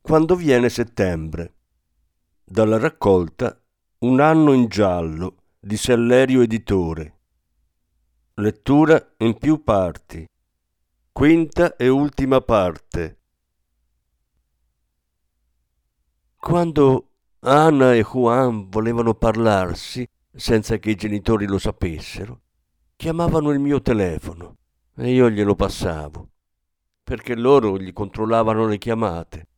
quando viene settembre. Dalla raccolta Un anno in giallo di Sellerio Editore. Lettura in più parti. Quinta e ultima parte. Quando Anna e Juan volevano parlarsi, senza che i genitori lo sapessero, chiamavano il mio telefono e io glielo passavo, perché loro gli controllavano le chiamate.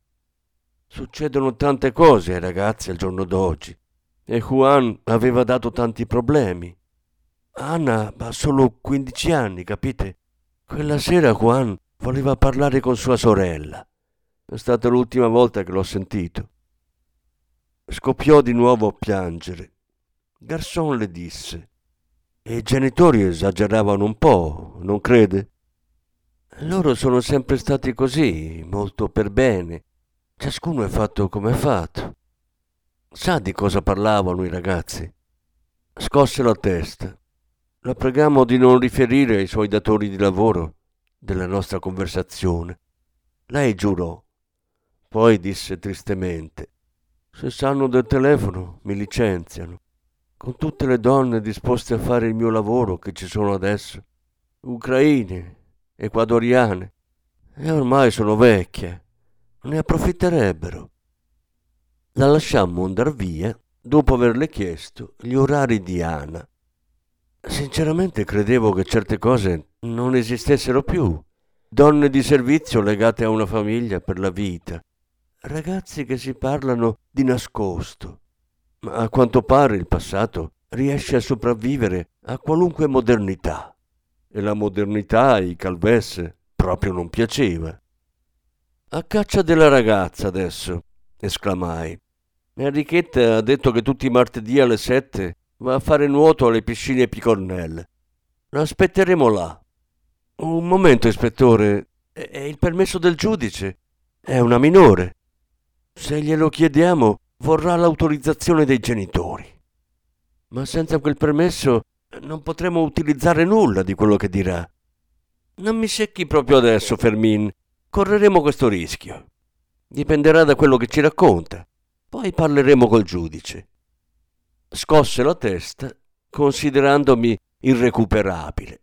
Succedono tante cose ai ragazzi al giorno d'oggi e Juan aveva dato tanti problemi. Anna ha solo 15 anni, capite? Quella sera Juan voleva parlare con sua sorella. È stata l'ultima volta che l'ho sentito. Scoppiò di nuovo a piangere. Garçon le disse. E i genitori esageravano un po', non crede? Loro sono sempre stati così, molto per bene Ciascuno è fatto come è fatto. Sa di cosa parlavano i ragazzi? Scosse la testa. La pregamo di non riferire ai suoi datori di lavoro della nostra conversazione. Lei giurò. Poi disse tristemente: Se sanno del telefono, mi licenziano. Con tutte le donne disposte a fare il mio lavoro che ci sono adesso, ucraine, ecuadoriane, e ormai sono vecchie ne approfitterebbero. La lasciammo andar via dopo averle chiesto gli orari di Ana. Sinceramente credevo che certe cose non esistessero più. Donne di servizio legate a una famiglia per la vita. Ragazzi che si parlano di nascosto. Ma a quanto pare il passato riesce a sopravvivere a qualunque modernità. E la modernità ai Calves proprio non piaceva. A caccia della ragazza adesso, esclamai. Enrichetta ha detto che tutti i martedì alle sette va a fare nuoto alle piscine Picornelle. L'aspetteremo là. Un momento, ispettore. È il permesso del giudice. È una minore. Se glielo chiediamo, vorrà l'autorizzazione dei genitori. Ma senza quel permesso non potremo utilizzare nulla di quello che dirà. Non mi secchi proprio adesso, Fermin correremo questo rischio. Dipenderà da quello che ci racconta. Poi parleremo col giudice. Scosse la testa, considerandomi irrecuperabile.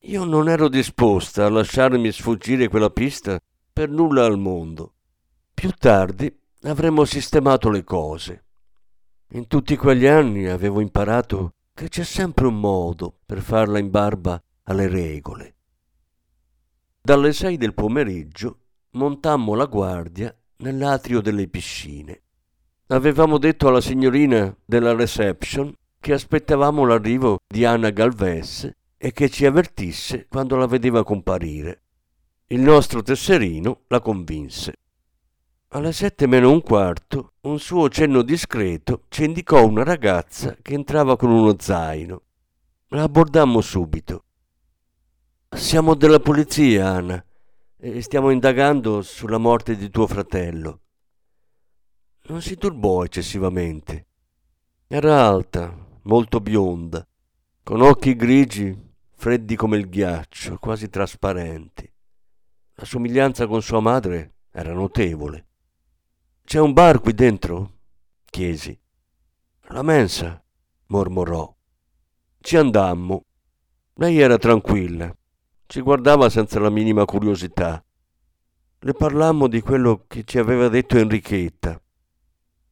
Io non ero disposta a lasciarmi sfuggire quella pista per nulla al mondo. Più tardi avremmo sistemato le cose. In tutti quegli anni avevo imparato che c'è sempre un modo per farla in barba alle regole. Dalle sei del pomeriggio montammo la guardia nell'atrio delle piscine. Avevamo detto alla signorina della reception che aspettavamo l'arrivo di Anna Galvez e che ci avvertisse quando la vedeva comparire. Il nostro tesserino la convinse. Alle sette meno un quarto, un suo cenno discreto ci indicò una ragazza che entrava con uno zaino. La abbordammo subito. Siamo della polizia, Anna, e stiamo indagando sulla morte di tuo fratello. Non si turbò eccessivamente. Era alta, molto bionda, con occhi grigi, freddi come il ghiaccio, quasi trasparenti. La somiglianza con sua madre era notevole. C'è un bar qui dentro? chiesi. La mensa, mormorò. Ci andammo. Lei era tranquilla, ci guardava senza la minima curiosità. Le parlammo di quello che ci aveva detto Enrichetta.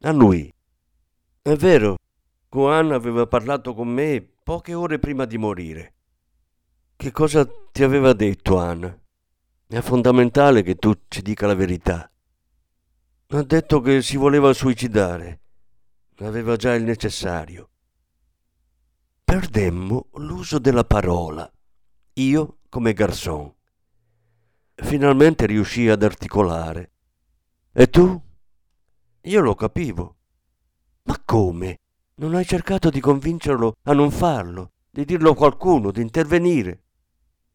A lui. È vero, Juan aveva parlato con me poche ore prima di morire. Che cosa ti aveva detto Anna? È fondamentale che tu ci dica la verità. Ha detto che si voleva suicidare. Aveva già il necessario. Perdemmo l'uso della parola. Io come garçon. Finalmente riuscì ad articolare. E tu? Io lo capivo. Ma come? Non hai cercato di convincerlo a non farlo, di dirlo a qualcuno, di intervenire?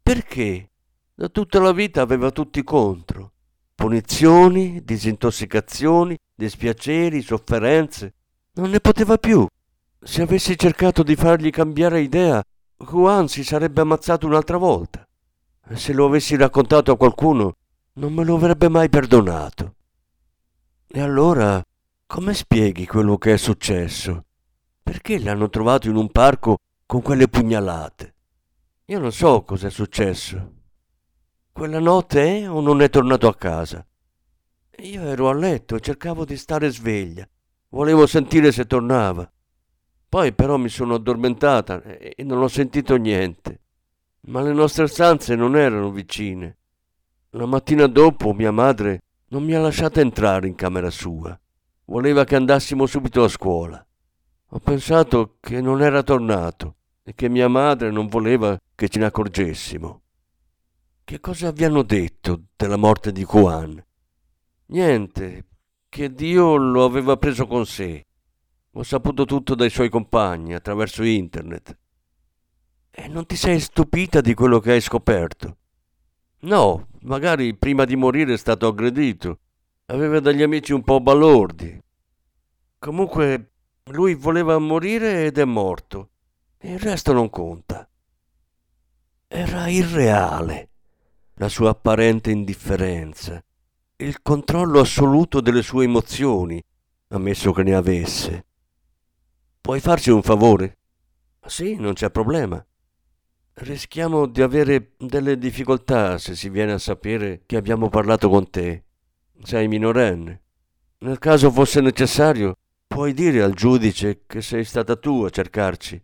Perché? Da tutta la vita aveva tutti contro. Punizioni, disintossicazioni, dispiaceri, sofferenze. Non ne poteva più. Se avessi cercato di fargli cambiare idea, Juan si sarebbe ammazzato un'altra volta. Se lo avessi raccontato a qualcuno, non me lo avrebbe mai perdonato. E allora, come spieghi quello che è successo? Perché l'hanno trovato in un parco con quelle pugnalate? Io non so cosa è successo. Quella notte è o non è tornato a casa? Io ero a letto e cercavo di stare sveglia. Volevo sentire se tornava. Poi però mi sono addormentata e non ho sentito niente. Ma le nostre stanze non erano vicine. La mattina dopo mia madre non mi ha lasciata entrare in camera sua. Voleva che andassimo subito a scuola. Ho pensato che non era tornato e che mia madre non voleva che ce ne accorgessimo. Che cosa vi detto della morte di Juan? Niente, che Dio lo aveva preso con sé. Ho saputo tutto dai suoi compagni attraverso internet. E non ti sei stupita di quello che hai scoperto? No, magari prima di morire è stato aggredito. Aveva degli amici un po' balordi. Comunque, lui voleva morire ed è morto. Il resto non conta. Era irreale la sua apparente indifferenza il controllo assoluto delle sue emozioni, ammesso che ne avesse. Puoi farci un favore? Sì, non c'è problema. Rischiamo di avere delle difficoltà se si viene a sapere che abbiamo parlato con te. Sei minorenne. Nel caso fosse necessario, puoi dire al giudice che sei stata tu a cercarci.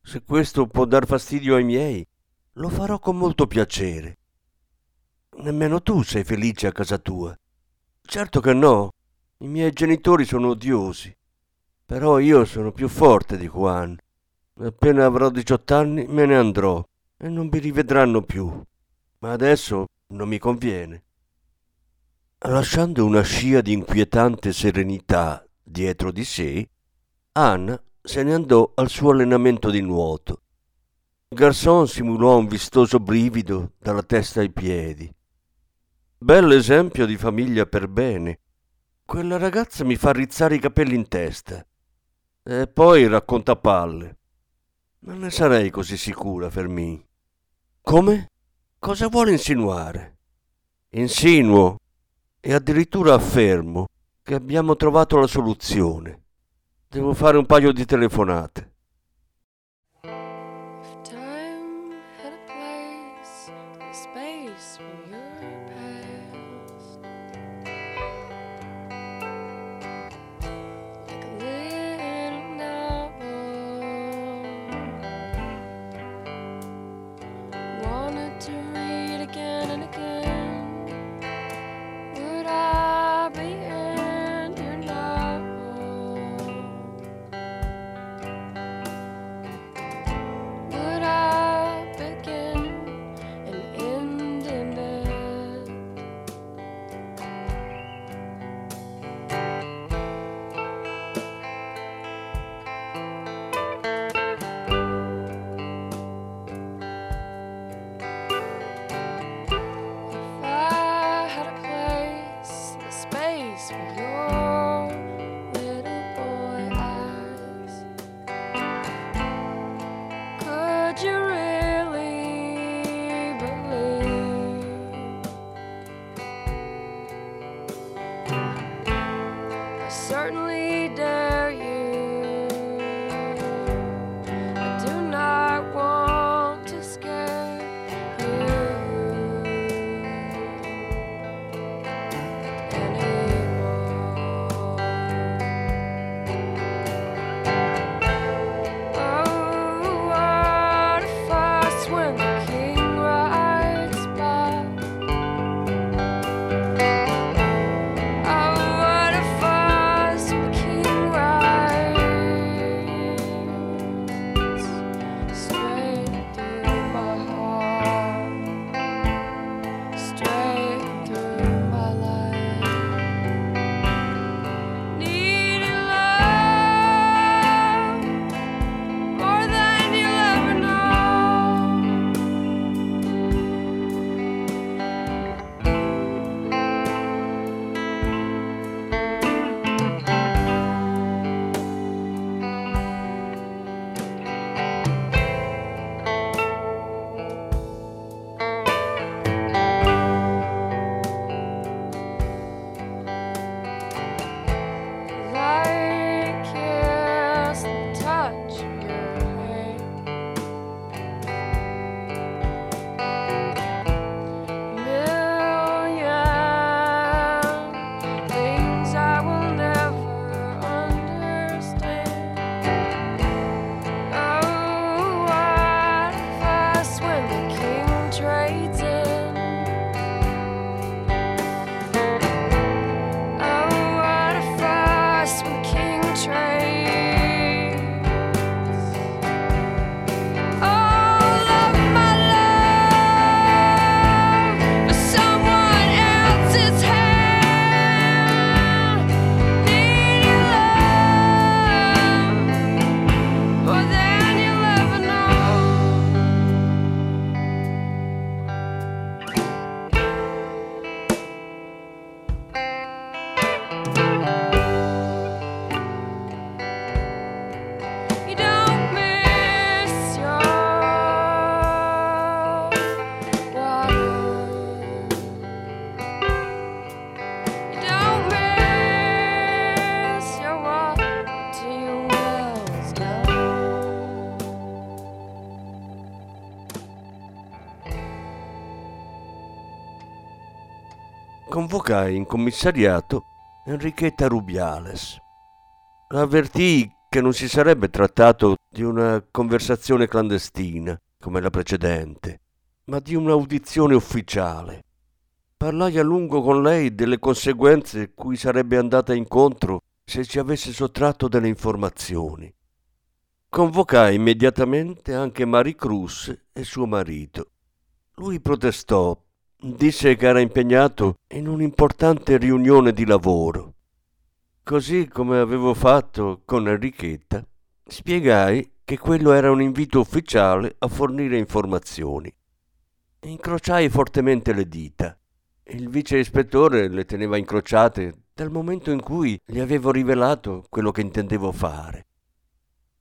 Se questo può dar fastidio ai miei, lo farò con molto piacere. Nemmeno tu sei felice a casa tua. Certo che no. I miei genitori sono odiosi. Però io sono più forte di Juan. Appena avrò 18 anni me ne andrò e non mi rivedranno più. Ma adesso non mi conviene. Lasciando una scia di inquietante serenità dietro di sé, Anna se ne andò al suo allenamento di nuoto. Garçon simulò un vistoso brivido dalla testa ai piedi. Bell'esempio di famiglia per bene. Quella ragazza mi fa rizzare i capelli in testa. E poi racconta palle. Non ne sarei così sicura, Fermi. Come? Cosa vuole insinuare? Insinuo e addirittura affermo che abbiamo trovato la soluzione. Devo fare un paio di telefonate. In commissariato Enrichetta Rubiales. Avvertii che non si sarebbe trattato di una conversazione clandestina come la precedente, ma di un'audizione ufficiale. Parlai a lungo con lei delle conseguenze cui sarebbe andata incontro se ci avesse sottratto delle informazioni. Convocai immediatamente anche Marie Cruz e suo marito. Lui protestò, disse che era impegnato in un'importante riunione di lavoro. Così come avevo fatto con Enrichetta, spiegai che quello era un invito ufficiale a fornire informazioni. Incrociai fortemente le dita. Il vice ispettore le teneva incrociate dal momento in cui gli avevo rivelato quello che intendevo fare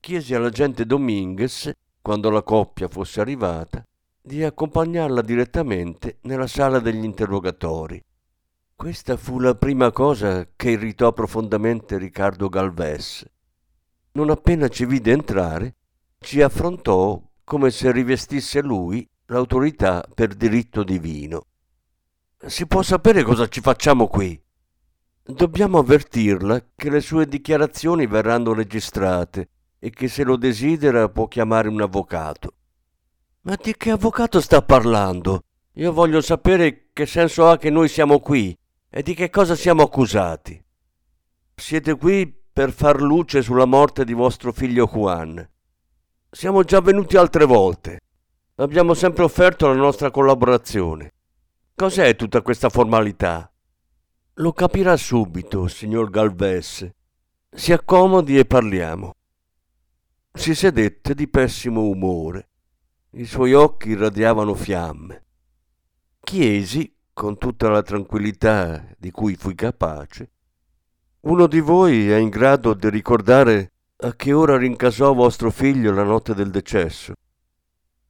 chiesi all'agente Dominguez, quando la coppia fosse arrivata, di accompagnarla direttamente nella sala degli interrogatori. Questa fu la prima cosa che irritò profondamente Riccardo Galvez. Non appena ci vide entrare, ci affrontò come se rivestisse lui l'autorità per diritto divino. Si può sapere cosa ci facciamo qui? Dobbiamo avvertirla che le sue dichiarazioni verranno registrate e che se lo desidera può chiamare un avvocato. Ma di che avvocato sta parlando? Io voglio sapere che senso ha che noi siamo qui e di che cosa siamo accusati. Siete qui per far luce sulla morte di vostro figlio Juan. Siamo già venuti altre volte. Abbiamo sempre offerto la nostra collaborazione. Cos'è tutta questa formalità? Lo capirà subito, signor Galvez. Si accomodi e parliamo. Si sedette di pessimo umore. I suoi occhi irradiavano fiamme. Chiesi, con tutta la tranquillità di cui fui capace, uno di voi è in grado di ricordare a che ora rincasò vostro figlio la notte del decesso?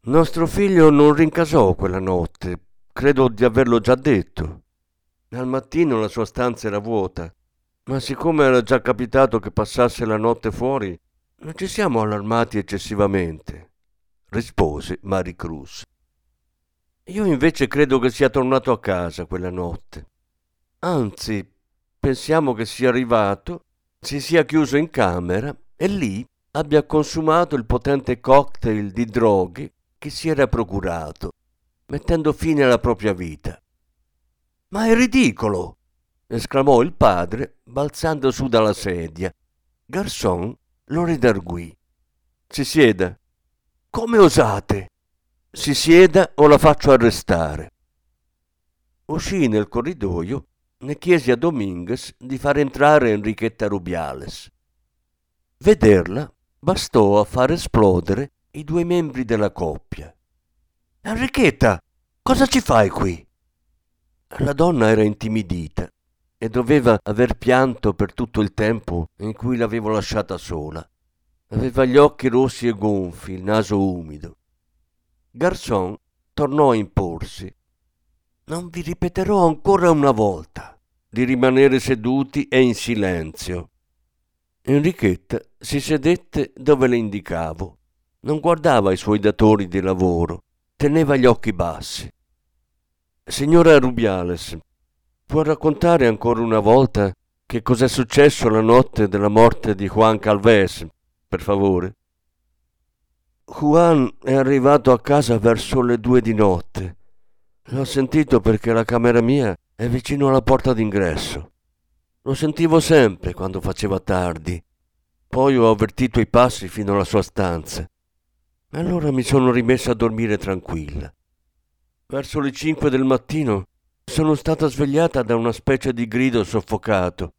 Nostro figlio non rincasò quella notte, credo di averlo già detto. Al mattino la sua stanza era vuota, ma siccome era già capitato che passasse la notte fuori, non ci siamo allarmati eccessivamente, rispose Mari Cruz. Io invece credo che sia tornato a casa quella notte. Anzi, pensiamo che sia arrivato, si sia chiuso in camera e lì abbia consumato il potente cocktail di droghe che si era procurato, mettendo fine alla propria vita. Ma è ridicolo! esclamò il padre, balzando su dalla sedia. Garçon lo redarguì. Si sieda. Come osate? Si sieda o la faccio arrestare. Uscì nel corridoio, ne chiesi a Dominguez di far entrare Enrichetta Rubiales. Vederla bastò a far esplodere i due membri della coppia. Enrichetta, cosa ci fai qui? La donna era intimidita e doveva aver pianto per tutto il tempo in cui l'avevo lasciata sola. Aveva gli occhi rossi e gonfi, il naso umido. Garçon tornò a imporsi. Non vi ripeterò ancora una volta di rimanere seduti e in silenzio. Enrichetta si sedette dove le indicavo. Non guardava i suoi datori di lavoro, teneva gli occhi bassi. Signora Rubiales, Può raccontare ancora una volta che cos'è successo la notte della morte di Juan Calves, per favore? Juan è arrivato a casa verso le due di notte. L'ho sentito perché la camera mia è vicino alla porta d'ingresso. Lo sentivo sempre quando faceva tardi. Poi ho avvertito i passi fino alla sua stanza. Allora mi sono rimessa a dormire tranquilla. Verso le cinque del mattino sono stata svegliata da una specie di grido soffocato.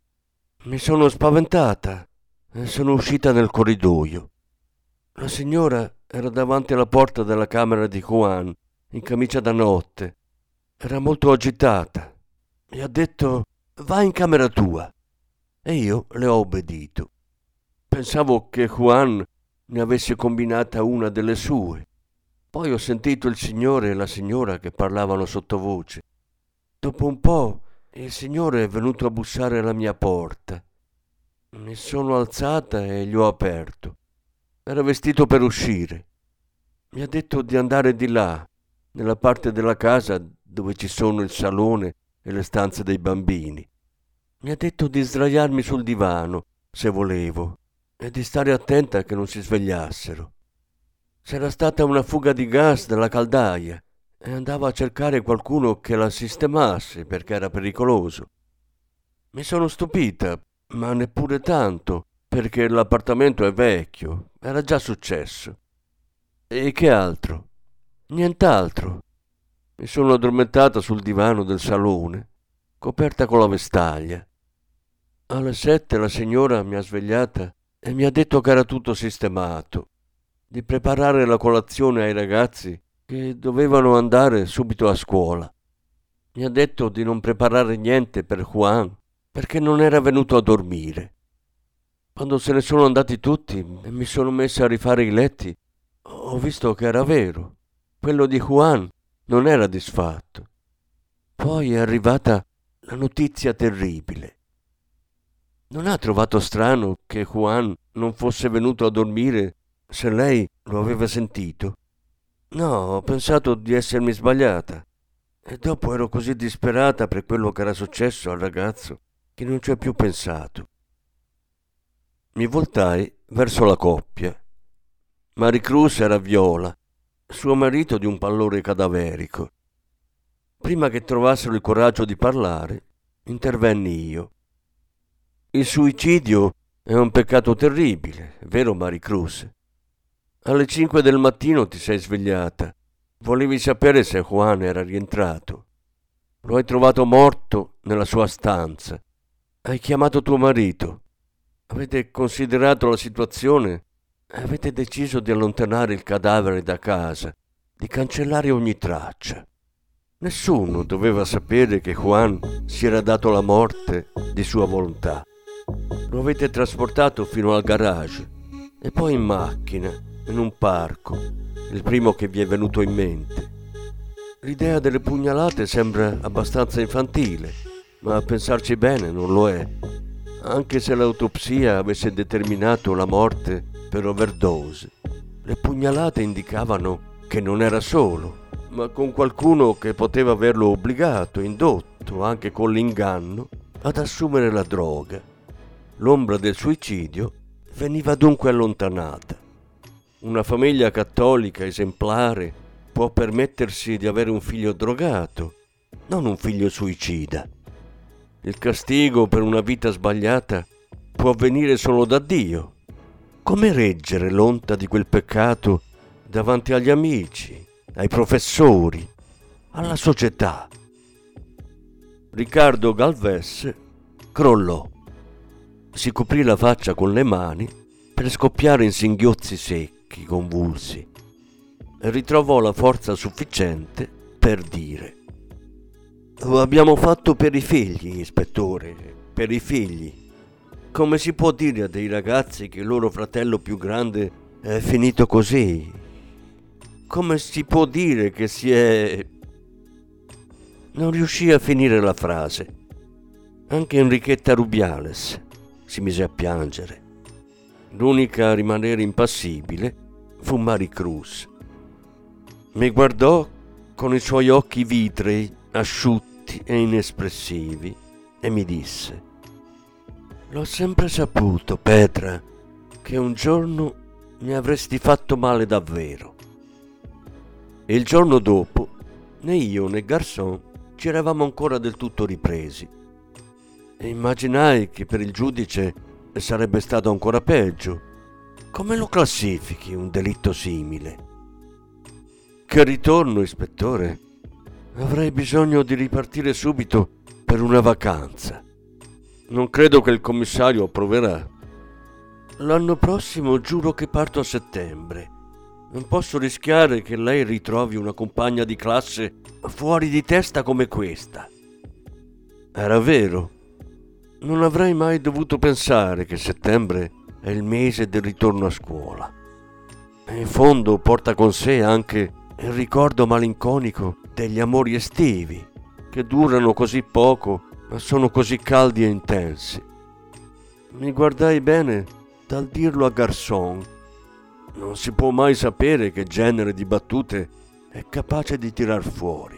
Mi sono spaventata sono uscita nel corridoio. La signora era davanti alla porta della camera di Juan, in camicia da notte. Era molto agitata. Mi ha detto va in camera tua. E io le ho obbedito. Pensavo che Juan ne avesse combinata una delle sue. Poi ho sentito il signore e la signora che parlavano sottovoce. Dopo un po' il Signore è venuto a bussare alla mia porta. Mi sono alzata e gli ho aperto. Era vestito per uscire. Mi ha detto di andare di là, nella parte della casa dove ci sono il salone e le stanze dei bambini. Mi ha detto di sdraiarmi sul divano, se volevo, e di stare attenta che non si svegliassero. C'era stata una fuga di gas dalla caldaia e andava a cercare qualcuno che la sistemasse perché era pericoloso. Mi sono stupita, ma neppure tanto, perché l'appartamento è vecchio, era già successo. E che altro? Nient'altro. Mi sono addormentata sul divano del salone, coperta con la vestaglia. Alle sette la signora mi ha svegliata e mi ha detto che era tutto sistemato, di preparare la colazione ai ragazzi che dovevano andare subito a scuola. Mi ha detto di non preparare niente per Juan perché non era venuto a dormire. Quando se ne sono andati tutti e mi sono messa a rifare i letti, ho visto che era vero. Quello di Juan non era disfatto. Poi è arrivata la notizia terribile. Non ha trovato strano che Juan non fosse venuto a dormire se lei lo aveva sentito? No, ho pensato di essermi sbagliata. E dopo ero così disperata per quello che era successo al ragazzo che non ci ho più pensato. Mi voltai verso la coppia. Maricruz era viola, suo marito di un pallore cadaverico. Prima che trovassero il coraggio di parlare, intervenni io. Il suicidio è un peccato terribile, vero Maricruz? Alle cinque del mattino ti sei svegliata. Volevi sapere se Juan era rientrato. Lo hai trovato morto nella sua stanza. Hai chiamato tuo marito. Avete considerato la situazione avete deciso di allontanare il cadavere da casa, di cancellare ogni traccia. Nessuno doveva sapere che Juan si era dato la morte di sua volontà. Lo avete trasportato fino al garage e poi in macchina, in un parco, il primo che vi è venuto in mente. L'idea delle pugnalate sembra abbastanza infantile, ma a pensarci bene non lo è anche se l'autopsia avesse determinato la morte per overdose. Le pugnalate indicavano che non era solo, ma con qualcuno che poteva averlo obbligato, indotto, anche con l'inganno, ad assumere la droga. L'ombra del suicidio veniva dunque allontanata. Una famiglia cattolica esemplare può permettersi di avere un figlio drogato, non un figlio suicida. Il castigo per una vita sbagliata può venire solo da Dio. Come reggere l'onta di quel peccato davanti agli amici, ai professori, alla società? Riccardo Galvez crollò. Si coprì la faccia con le mani per scoppiare in singhiozzi secchi, convulsi, e ritrovò la forza sufficiente per dire lo abbiamo fatto per i figli, ispettore, per i figli. Come si può dire a dei ragazzi che il loro fratello più grande è finito così? Come si può dire che si è... Non riuscì a finire la frase. Anche Enrichetta Rubiales si mise a piangere. L'unica a rimanere impassibile fu Maricruz. Mi guardò con i suoi occhi vitrei, asciutti e inespressivi e mi disse, L'ho sempre saputo, Petra, che un giorno mi avresti fatto male davvero. E il giorno dopo, né io né Garçon ci eravamo ancora del tutto ripresi. E immaginai che per il giudice sarebbe stato ancora peggio. Come lo classifichi un delitto simile? Che ritorno, ispettore? Avrei bisogno di ripartire subito per una vacanza. Non credo che il commissario approverà. L'anno prossimo giuro che parto a settembre. Non posso rischiare che lei ritrovi una compagna di classe fuori di testa come questa. Era vero. Non avrei mai dovuto pensare che settembre è il mese del ritorno a scuola. E in fondo porta con sé anche il ricordo malinconico degli amori estivi, che durano così poco, ma sono così caldi e intensi. Mi guardai bene dal dirlo a Garçon. Non si può mai sapere che genere di battute è capace di tirar fuori.